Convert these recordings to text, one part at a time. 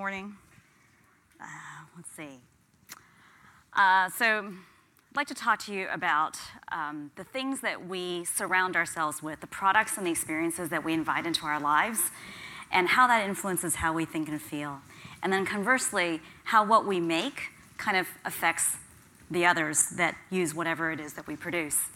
morning. Uh, let's see. Uh, so, I'd like to talk to you about um, the things that we surround ourselves with, the products and the experiences that we invite into our lives, and how that influences how we think and feel. And then conversely, how what we make kind of affects the others that use whatever it is that we produce.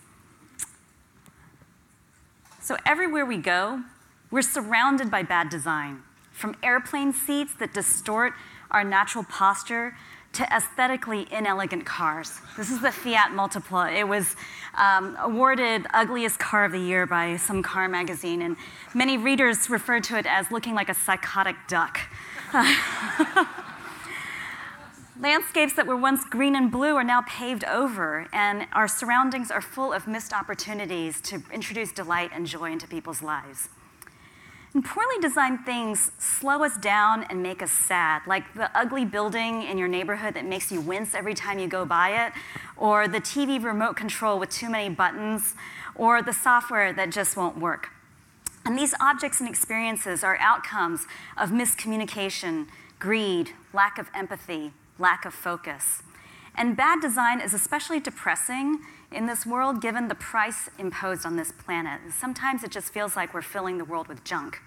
So, everywhere we go, we're surrounded by bad design, from airplane seats that distort our natural posture to aesthetically inelegant cars. This is the Fiat Multipla. It was um, awarded ugliest car of the year by some car magazine, and many readers referred to it as looking like a psychotic duck. Landscapes that were once green and blue are now paved over, and our surroundings are full of missed opportunities to introduce delight and joy into people's lives. And poorly designed things slow us down and make us sad, like the ugly building in your neighborhood that makes you wince every time you go by it, or the TV remote control with too many buttons, or the software that just won't work. And these objects and experiences are outcomes of miscommunication, greed, lack of empathy, lack of focus. And bad design is especially depressing in this world given the price imposed on this planet. Sometimes it just feels like we're filling the world with junk.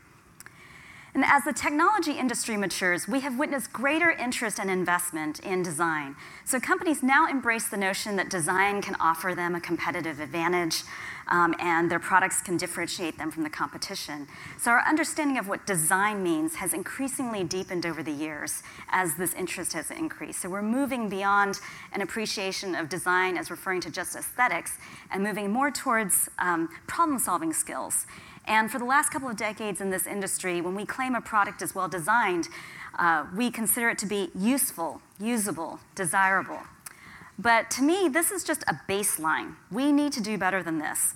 And as the technology industry matures, we have witnessed greater interest and investment in design. So companies now embrace the notion that design can offer them a competitive advantage um, and their products can differentiate them from the competition. So our understanding of what design means has increasingly deepened over the years as this interest has increased. So we're moving beyond an appreciation of design as referring to just aesthetics and moving more towards um, problem solving skills. And for the last couple of decades in this industry, when we claim a product is well designed, uh, we consider it to be useful, usable, desirable. But to me, this is just a baseline. We need to do better than this.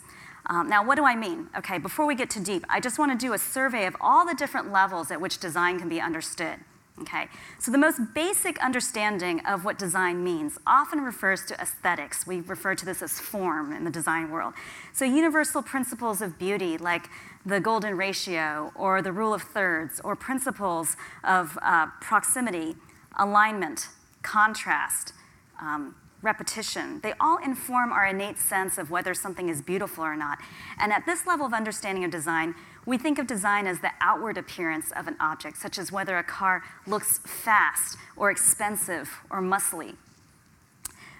Um, now, what do I mean? Okay, before we get too deep, I just want to do a survey of all the different levels at which design can be understood. Okay, so the most basic understanding of what design means often refers to aesthetics. We refer to this as form in the design world. So, universal principles of beauty, like the golden ratio or the rule of thirds, or principles of uh, proximity, alignment, contrast, um, repetition, they all inform our innate sense of whether something is beautiful or not. And at this level of understanding of design, we think of design as the outward appearance of an object, such as whether a car looks fast or expensive or muscly.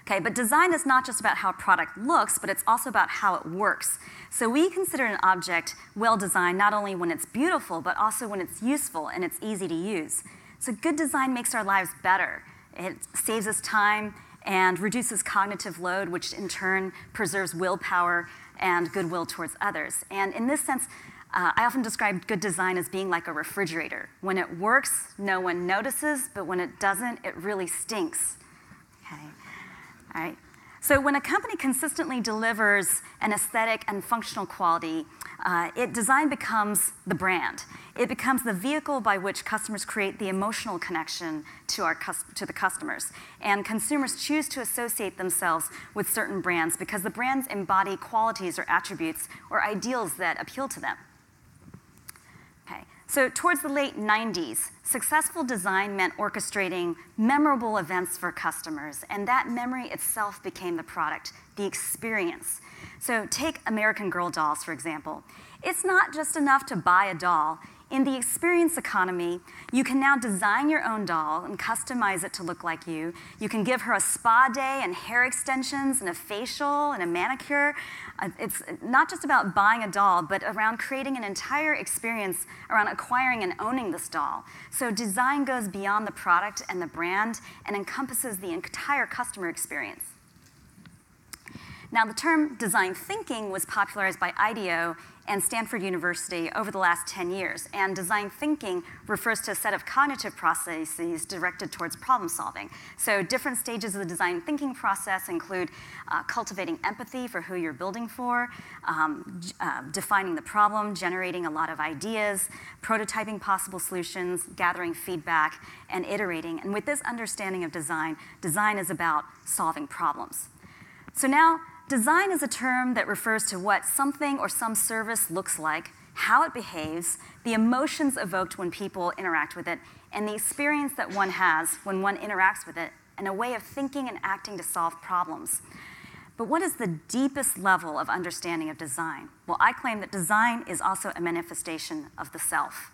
Okay, but design is not just about how a product looks, but it's also about how it works. So we consider an object well designed not only when it's beautiful, but also when it's useful and it's easy to use. So good design makes our lives better. It saves us time and reduces cognitive load, which in turn preserves willpower and goodwill towards others. And in this sense, uh, I often describe good design as being like a refrigerator. When it works, no one notices, but when it doesn't, it really stinks. Okay. All right. So when a company consistently delivers an aesthetic and functional quality, uh, it design becomes the brand. It becomes the vehicle by which customers create the emotional connection to, our, to the customers. And consumers choose to associate themselves with certain brands because the brands embody qualities or attributes or ideals that appeal to them. So, towards the late 90s, successful design meant orchestrating memorable events for customers, and that memory itself became the product, the experience. So, take American Girl dolls, for example. It's not just enough to buy a doll, in the experience economy, you can now design your own doll and customize it to look like you. You can give her a spa day and hair extensions and a facial and a manicure. Uh, it's not just about buying a doll, but around creating an entire experience around acquiring and owning this doll. So design goes beyond the product and the brand and encompasses the entire customer experience. Now, the term design thinking was popularized by IDEO and Stanford University over the last 10 years. And design thinking refers to a set of cognitive processes directed towards problem solving. So, different stages of the design thinking process include uh, cultivating empathy for who you're building for, um, uh, defining the problem, generating a lot of ideas, prototyping possible solutions, gathering feedback, and iterating. And with this understanding of design, design is about solving problems. So, now Design is a term that refers to what something or some service looks like, how it behaves, the emotions evoked when people interact with it, and the experience that one has when one interacts with it, and a way of thinking and acting to solve problems. But what is the deepest level of understanding of design? Well, I claim that design is also a manifestation of the self.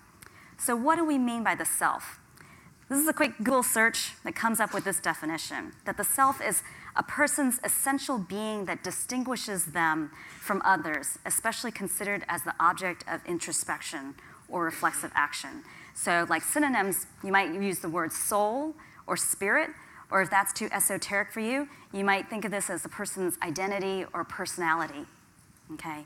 So, what do we mean by the self? This is a quick Google search that comes up with this definition that the self is a person's essential being that distinguishes them from others, especially considered as the object of introspection or reflexive action. So, like synonyms, you might use the word soul or spirit, or if that's too esoteric for you, you might think of this as a person's identity or personality. Okay?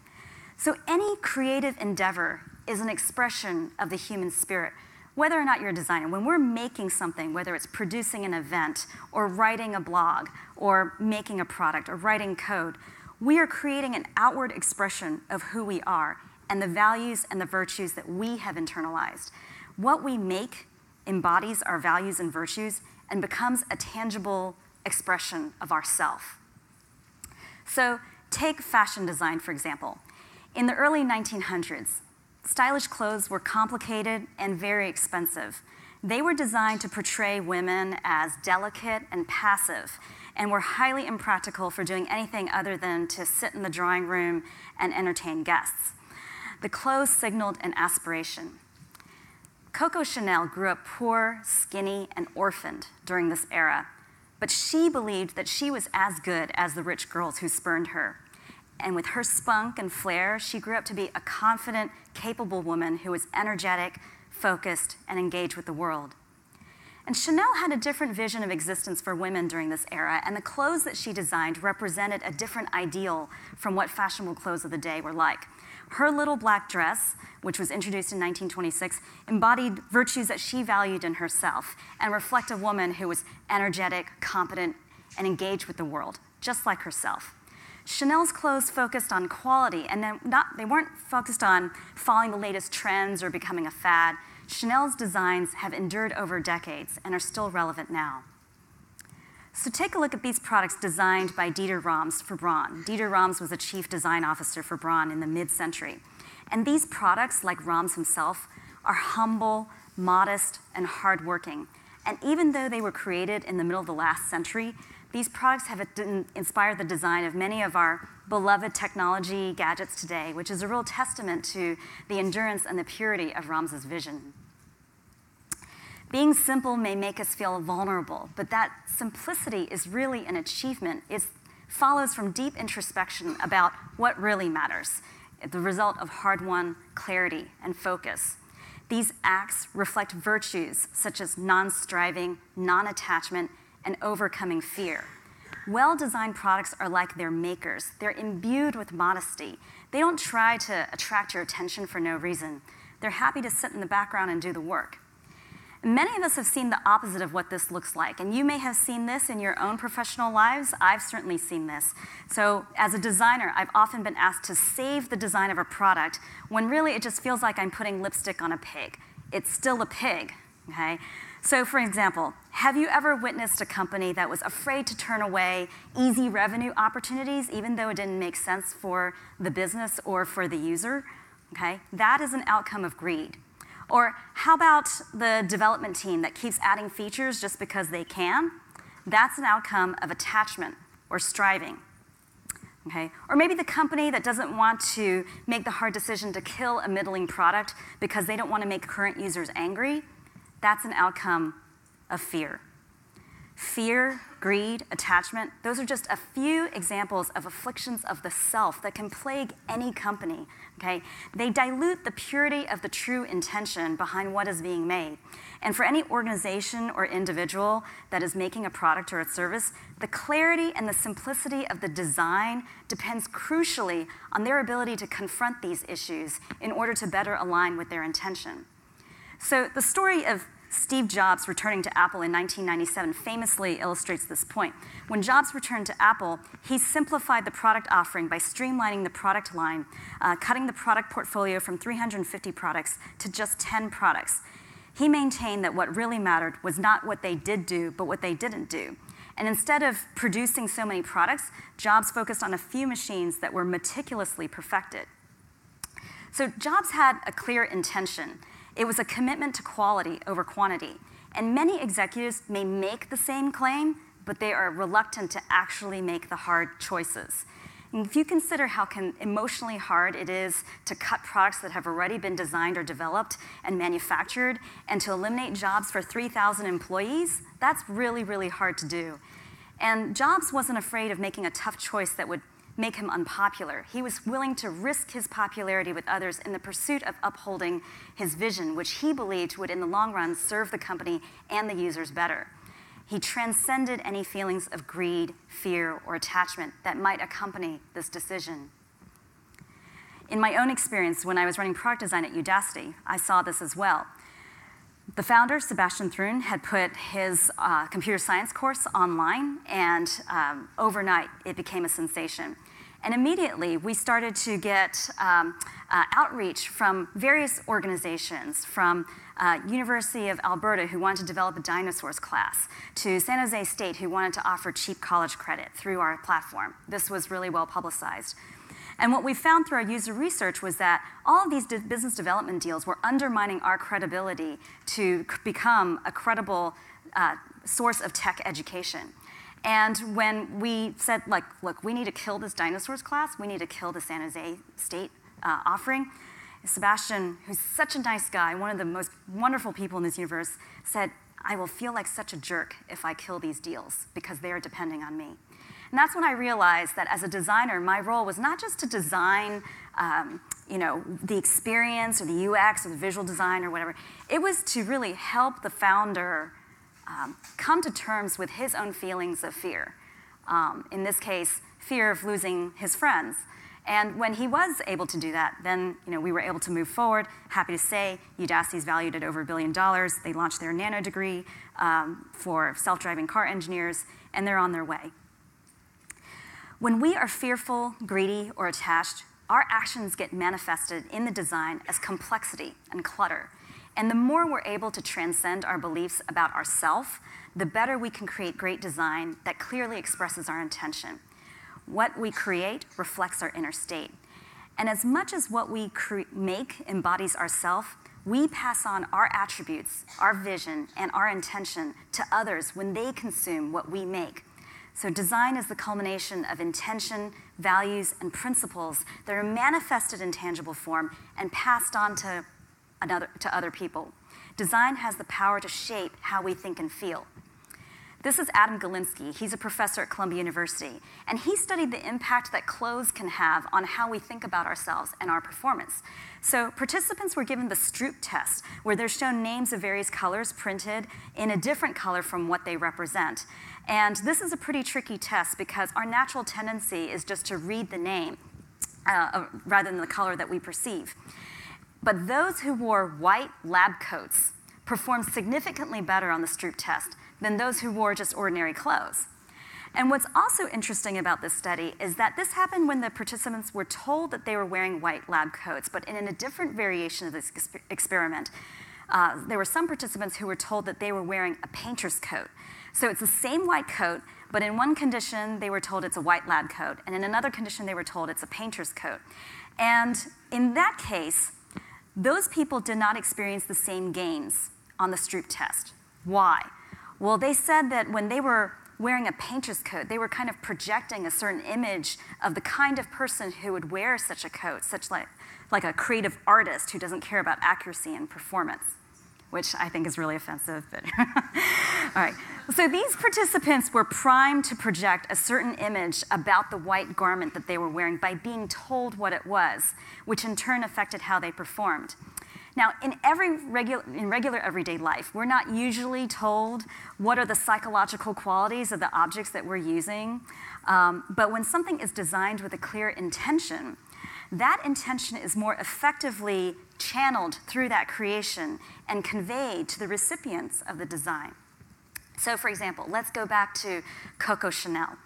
So, any creative endeavor is an expression of the human spirit, whether or not you're a designer. When we're making something, whether it's producing an event, or writing a blog, or making a product, or writing code, we are creating an outward expression of who we are and the values and the virtues that we have internalized. What we make embodies our values and virtues and becomes a tangible expression of ourself. So, take fashion design, for example. In the early 1900s, stylish clothes were complicated and very expensive. They were designed to portray women as delicate and passive and were highly impractical for doing anything other than to sit in the drawing room and entertain guests. The clothes signaled an aspiration. Coco Chanel grew up poor, skinny, and orphaned during this era, but she believed that she was as good as the rich girls who spurned her. And with her spunk and flair, she grew up to be a confident, capable woman who was energetic, focused, and engaged with the world. And Chanel had a different vision of existence for women during this era, and the clothes that she designed represented a different ideal from what fashionable clothes of the day were like. Her little black dress, which was introduced in 1926, embodied virtues that she valued in herself and reflect a woman who was energetic, competent, and engaged with the world, just like herself. Chanel's clothes focused on quality, and not, they weren't focused on following the latest trends or becoming a fad. Chanel's designs have endured over decades and are still relevant now. So take a look at these products designed by Dieter Rams for Braun. Dieter Rams was a chief design officer for Braun in the mid-century. And these products, like Rams himself, are humble, modest, and hardworking. And even though they were created in the middle of the last century, these products have inspired the design of many of our beloved technology gadgets today, which is a real testament to the endurance and the purity of Rams's vision. Being simple may make us feel vulnerable, but that simplicity is really an achievement. It follows from deep introspection about what really matters, the result of hard won clarity and focus. These acts reflect virtues such as non striving, non attachment, and overcoming fear. Well designed products are like their makers, they're imbued with modesty. They don't try to attract your attention for no reason, they're happy to sit in the background and do the work. Many of us have seen the opposite of what this looks like, and you may have seen this in your own professional lives. I've certainly seen this. So, as a designer, I've often been asked to save the design of a product when really it just feels like I'm putting lipstick on a pig. It's still a pig, okay? So, for example, have you ever witnessed a company that was afraid to turn away easy revenue opportunities even though it didn't make sense for the business or for the user? Okay, that is an outcome of greed. Or how about the development team that keeps adding features just because they can? That's an outcome of attachment or striving. Okay? Or maybe the company that doesn't want to make the hard decision to kill a middling product because they don't want to make current users angry. That's an outcome of fear. Fear, greed, attachment, those are just a few examples of afflictions of the self that can plague any company. Okay? They dilute the purity of the true intention behind what is being made. And for any organization or individual that is making a product or a service, the clarity and the simplicity of the design depends crucially on their ability to confront these issues in order to better align with their intention. So the story of Steve Jobs returning to Apple in 1997 famously illustrates this point. When Jobs returned to Apple, he simplified the product offering by streamlining the product line, uh, cutting the product portfolio from 350 products to just 10 products. He maintained that what really mattered was not what they did do, but what they didn't do. And instead of producing so many products, Jobs focused on a few machines that were meticulously perfected. So Jobs had a clear intention It was a commitment to quality over quantity. And many executives may make the same claim, but they are reluctant to actually make the hard choices. And if you consider how emotionally hard it is to cut products that have already been designed or developed and manufactured and to eliminate jobs for 3,000 employees, that's really, really hard to do. And Jobs wasn't afraid of making a tough choice that would make him unpopular. He was willing to risk his popularity with others in the pursuit of upholding his vision, which he believed would, in the long run, serve the company and the users better. He transcended any feelings of greed, fear, or attachment that might accompany this decision. In my own experience, when I was running product design at Udacity, I saw this as well. The founder, Sebastian Thrun, had put his uh, computer science course online, and um, overnight it became a sensation. And immediately we started to get um, uh, outreach from various organizations, from uh, University of Alberta, who wanted to develop a dinosaurs class, to San Jose State, who wanted to offer cheap college credit through our platform. This was really well publicized. And what we found through our user research was that all of these business development deals were undermining our credibility to become a credible uh, source of tech education. And when we said, like, look, we need to kill this dinosaurs class, we need to kill the San Jose State uh, offering, Sebastian, who's such a nice guy, one of the most wonderful people in this universe, said, I will feel like such a jerk if I kill these deals because they are depending on me. And that's when I realized that as a designer, my role was not just to design um, you know, the experience or the UX or the visual design or whatever. It was to really help the founder um, come to terms with his own feelings of fear. Um, in this case, fear of losing his friends. And when he was able to do that, then you know, we were able to move forward. Happy to say, Udacity is valued at over a billion dollars. They launched their nano degree um, for self-driving car engineers, and they're on their way. When we are fearful, greedy, or attached, our actions get manifested in the design as complexity and clutter. And the more we're able to transcend our beliefs about ourselves, the better we can create great design that clearly expresses our intention. What we create reflects our inner state. And as much as what we make embodies ourself, we pass on our attributes, our vision, and our intention to others when they consume what we make. So, design is the culmination of intention, values, and principles that are manifested in tangible form and passed on to, another, to other people. Design has the power to shape how we think and feel. This is Adam Galinsky. He's a professor at Columbia University, and he studied the impact that clothes can have on how we think about ourselves and our performance. So, participants were given the Stroop test, where they're shown names of various colors printed in a different color from what they represent. And this is a pretty tricky test because our natural tendency is just to read the name uh, rather than the color that we perceive. But those who wore white lab coats performed significantly better on the Stroop test than those who wore just ordinary clothes. And what's also interesting about this study is that this happened when the participants were told that they were wearing white lab coats, but in a different variation of this experiment. Uh, there were some participants who were told that they were wearing a painter's coat. So it's the same white coat, but in one condition they were told it's a white lab coat, and in another condition they were told it's a painter's coat. And in that case, those people did not experience the same gains on the Stroop test. Why? Well, they said that when they were wearing a painter's coat, they were kind of projecting a certain image of the kind of person who would wear such a coat, such like, like a creative artist who doesn't care about accuracy and performance, which I think is really offensive. But All right. So these participants were primed to project a certain image about the white garment that they were wearing by being told what it was, which in turn affected how they performed. Now, in, every regular, in regular everyday life, we're not usually told what are the psychological qualities of the objects that we're using. Um, but when something is designed with a clear intention, that intention is more effectively channeled through that creation and conveyed to the recipients of the design. So, for example, let's go back to Coco Chanel.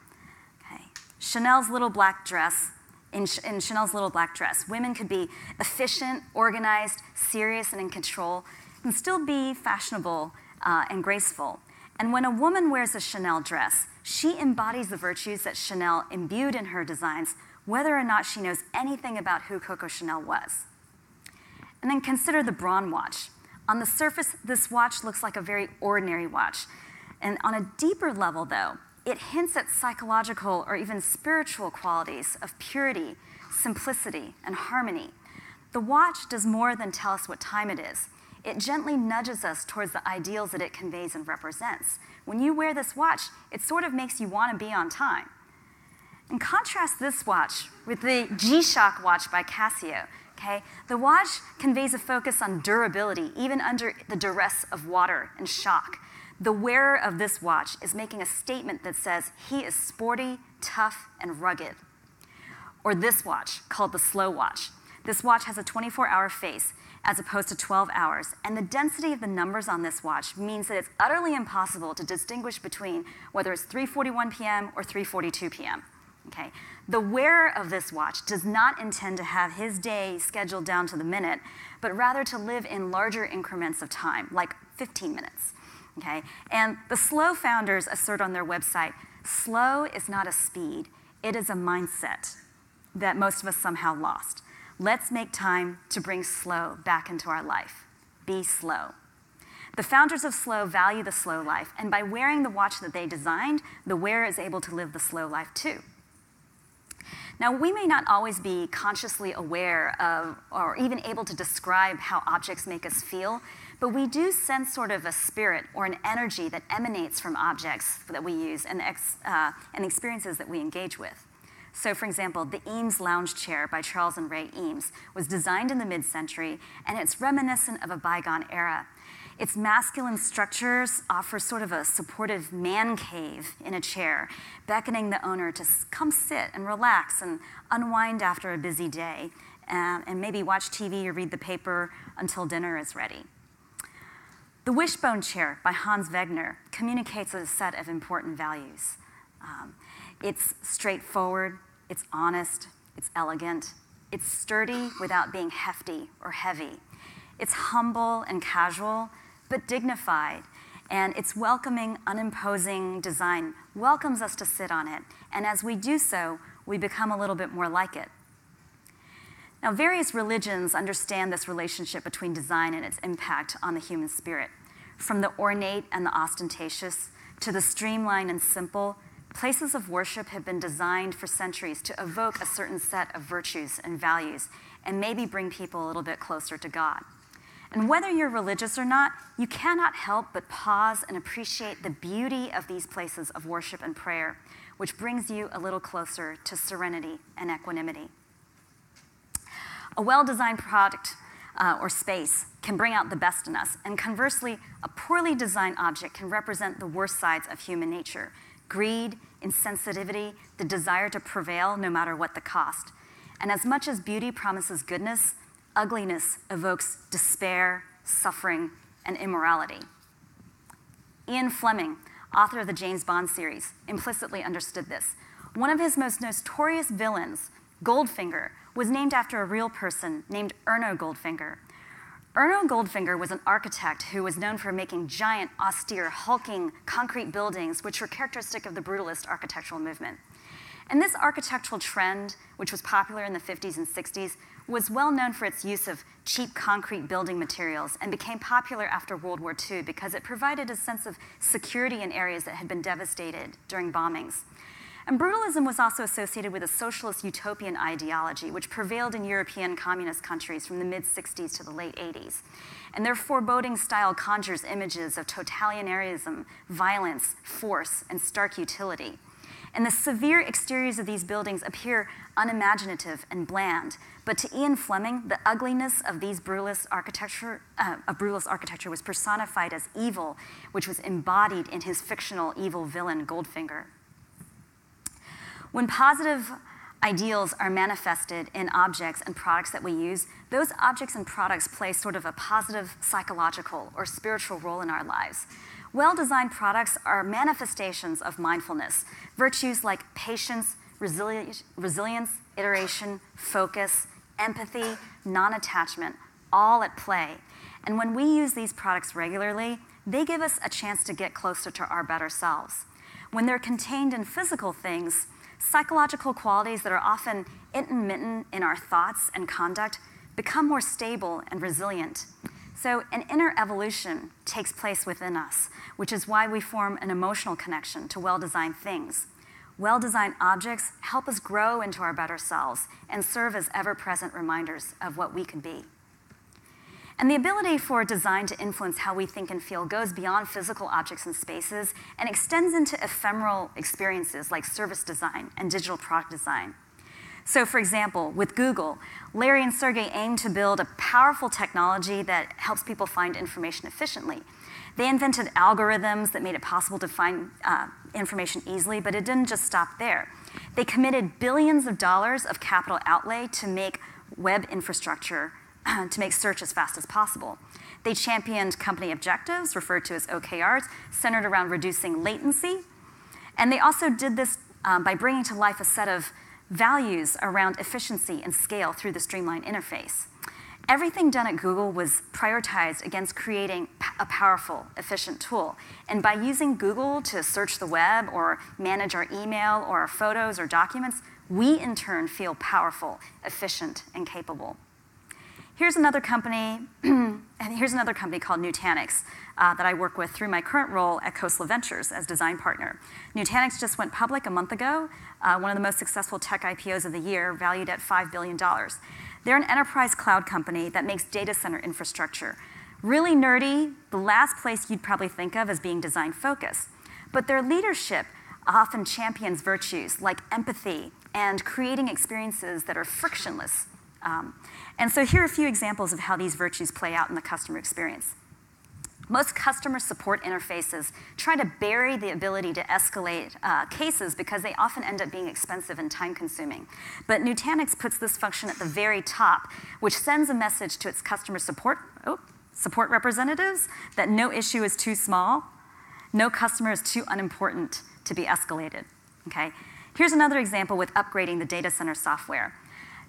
Okay. Chanel's little black dress in, in Chanel's little black dress. Women could be efficient, organized, serious, and in control, and still be fashionable uh, and graceful. And when a woman wears a Chanel dress, she embodies the virtues that Chanel imbued in her designs, whether or not she knows anything about who Coco Chanel was. And then consider the Braun watch. On the surface, this watch looks like a very ordinary watch. And on a deeper level, though, it hints at psychological or even spiritual qualities of purity, simplicity, and harmony. The watch does more than tell us what time it is. It gently nudges us towards the ideals that it conveys and represents. When you wear this watch, it sort of makes you want to be on time. And contrast this watch with the G-Shock watch by Casio. Okay? The watch conveys a focus on durability, even under the duress of water and shock. The wearer of this watch is making a statement that says he is sporty, tough, and rugged. Or this watch, called the slow watch. This watch has a 24 hour face as opposed to 12 hours, and the density of the numbers on this watch means that it's utterly impossible to distinguish between whether it's 3:41 p.m. or 3:42 p.m. Okay? The wearer of this watch does not intend to have his day scheduled down to the minute, but rather to live in larger increments of time, like 15 minutes. Okay? And the slow founders assert on their website slow is not a speed, it is a mindset that most of us somehow lost. Let's make time to bring slow back into our life. Be slow. The founders of slow value the slow life, and by wearing the watch that they designed, the wearer is able to live the slow life too. Now, we may not always be consciously aware of or even able to describe how objects make us feel, but we do sense sort of a spirit or an energy that emanates from objects that we use and, ex, uh, and experiences that we engage with. So, for example, the Eames lounge chair by Charles and Ray Eames was designed in the mid century and it's reminiscent of a bygone era. Its masculine structures offer sort of a supportive man cave in a chair, beckoning the owner to come sit and relax and unwind after a busy day, uh, and maybe watch TV or read the paper until dinner is ready. The Wishbone Chair by Hans Wegner communicates a set of important values. Um, it's straightforward, it's honest, it's elegant, it's sturdy without being hefty or heavy. It's humble and casual, but dignified. And its welcoming, unimposing design welcomes us to sit on it. And as we do so, we become a little bit more like it. Now, various religions understand this relationship between design and its impact on the human spirit. From the ornate and the ostentatious to the streamlined and simple, places of worship have been designed for centuries to evoke a certain set of virtues and values and maybe bring people a little bit closer to God. And whether you're religious or not, you cannot help but pause and appreciate the beauty of these places of worship and prayer, which brings you a little closer to serenity and equanimity. A well designed product uh, or space can bring out the best in us, and conversely, a poorly designed object can represent the worst sides of human nature greed, insensitivity, the desire to prevail no matter what the cost. And as much as beauty promises goodness, ugliness evokes despair, suffering, and immorality. Ian Fleming, author of the James Bond series, implicitly understood this. One of his most notorious villains, Goldfinger, was named after a real person named Erno Goldfinger. Erno Goldfinger was an architect who was known for making giant, austere, hulking concrete buildings, which were characteristic of the brutalist architectural movement. And this architectural trend, which was popular in the 50s and 60s, was well known for its use of cheap concrete building materials and became popular after World War II because it provided a sense of security in areas that had been devastated during bombings. And brutalism was also associated with a socialist utopian ideology, which prevailed in European communist countries from the mid 60s to the late 80s. And their foreboding style conjures images of totalitarianism, violence, force, and stark utility. And the severe exteriors of these buildings appear unimaginative and bland. But to Ian Fleming, the ugliness of these brutalist architecture, uh, of brutalist architecture was personified as evil, which was embodied in his fictional evil villain, Goldfinger. When positive ideals are manifested in objects and products that we use, those objects and products play sort of a positive psychological or spiritual role in our lives. Well designed products are manifestations of mindfulness, virtues like patience, resili- resilience, iteration, focus, empathy, non attachment, all at play. And when we use these products regularly, they give us a chance to get closer to our better selves. When they're contained in physical things, psychological qualities that are often intermittent in our thoughts and conduct become more stable and resilient. So, an inner evolution takes place within us, which is why we form an emotional connection to well designed things. Well designed objects help us grow into our better selves and serve as ever present reminders of what we can be. And the ability for design to influence how we think and feel goes beyond physical objects and spaces and extends into ephemeral experiences like service design and digital product design. So, for example, with Google, Larry and Sergey aim to build a powerful technology that helps people find information efficiently. They invented algorithms that made it possible to find uh, information easily, but it didn't just stop there. They committed billions of dollars of capital outlay to make web infrastructure to make search as fast as possible. They championed company objectives, referred to as OKRs, centered around reducing latency. And they also did this um, by bringing to life a set of values around efficiency and scale through the streamlined interface. Everything done at Google was prioritized against creating a powerful, efficient tool. And by using Google to search the web or manage our email or our photos or documents, we in turn feel powerful, efficient, and capable. Here's another company, and here's another company called Nutanix uh, that I work with through my current role at Khosla Ventures as design partner. Nutanix just went public a month ago, uh, one of the most successful tech IPOs of the year, valued at $5 billion. They're an enterprise cloud company that makes data center infrastructure. Really nerdy, the last place you'd probably think of as being design focused. But their leadership often champions virtues like empathy and creating experiences that are frictionless. Um, and so here are a few examples of how these virtues play out in the customer experience. Most customer support interfaces try to bury the ability to escalate uh, cases because they often end up being expensive and time consuming. But Nutanix puts this function at the very top, which sends a message to its customer support, oh, support representatives that no issue is too small, no customer is too unimportant to be escalated. Okay? Here's another example with upgrading the data center software.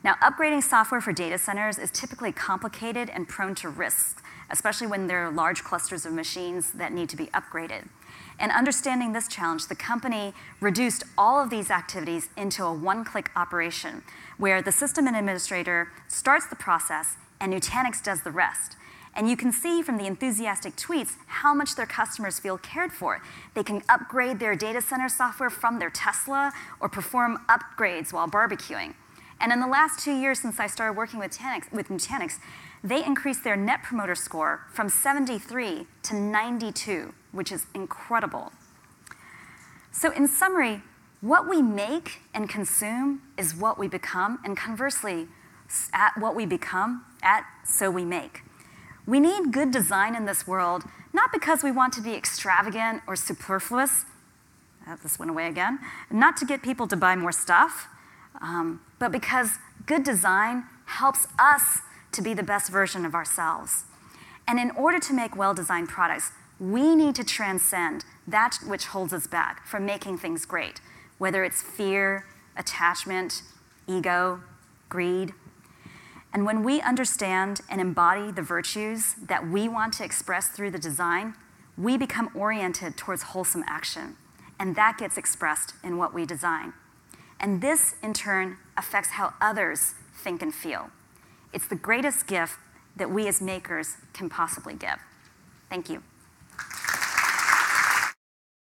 Now, upgrading software for data centers is typically complicated and prone to risks, especially when there are large clusters of machines that need to be upgraded. And understanding this challenge, the company reduced all of these activities into a one click operation where the system administrator starts the process and Nutanix does the rest. And you can see from the enthusiastic tweets how much their customers feel cared for. They can upgrade their data center software from their Tesla or perform upgrades while barbecuing. And in the last two years since I started working with, Tanix, with Nutanix, they increased their net promoter score from 73 to 92, which is incredible. So, in summary, what we make and consume is what we become, and conversely, at what we become, at so we make. We need good design in this world, not because we want to be extravagant or superfluous. Oh, this went away again. Not to get people to buy more stuff, um, but because good design helps us to be the best version of ourselves. And in order to make well designed products, we need to transcend that which holds us back from making things great, whether it's fear, attachment, ego, greed. And when we understand and embody the virtues that we want to express through the design, we become oriented towards wholesome action. And that gets expressed in what we design. And this, in turn, affects how others think and feel. It's the greatest gift that we as makers can possibly give. Thank you.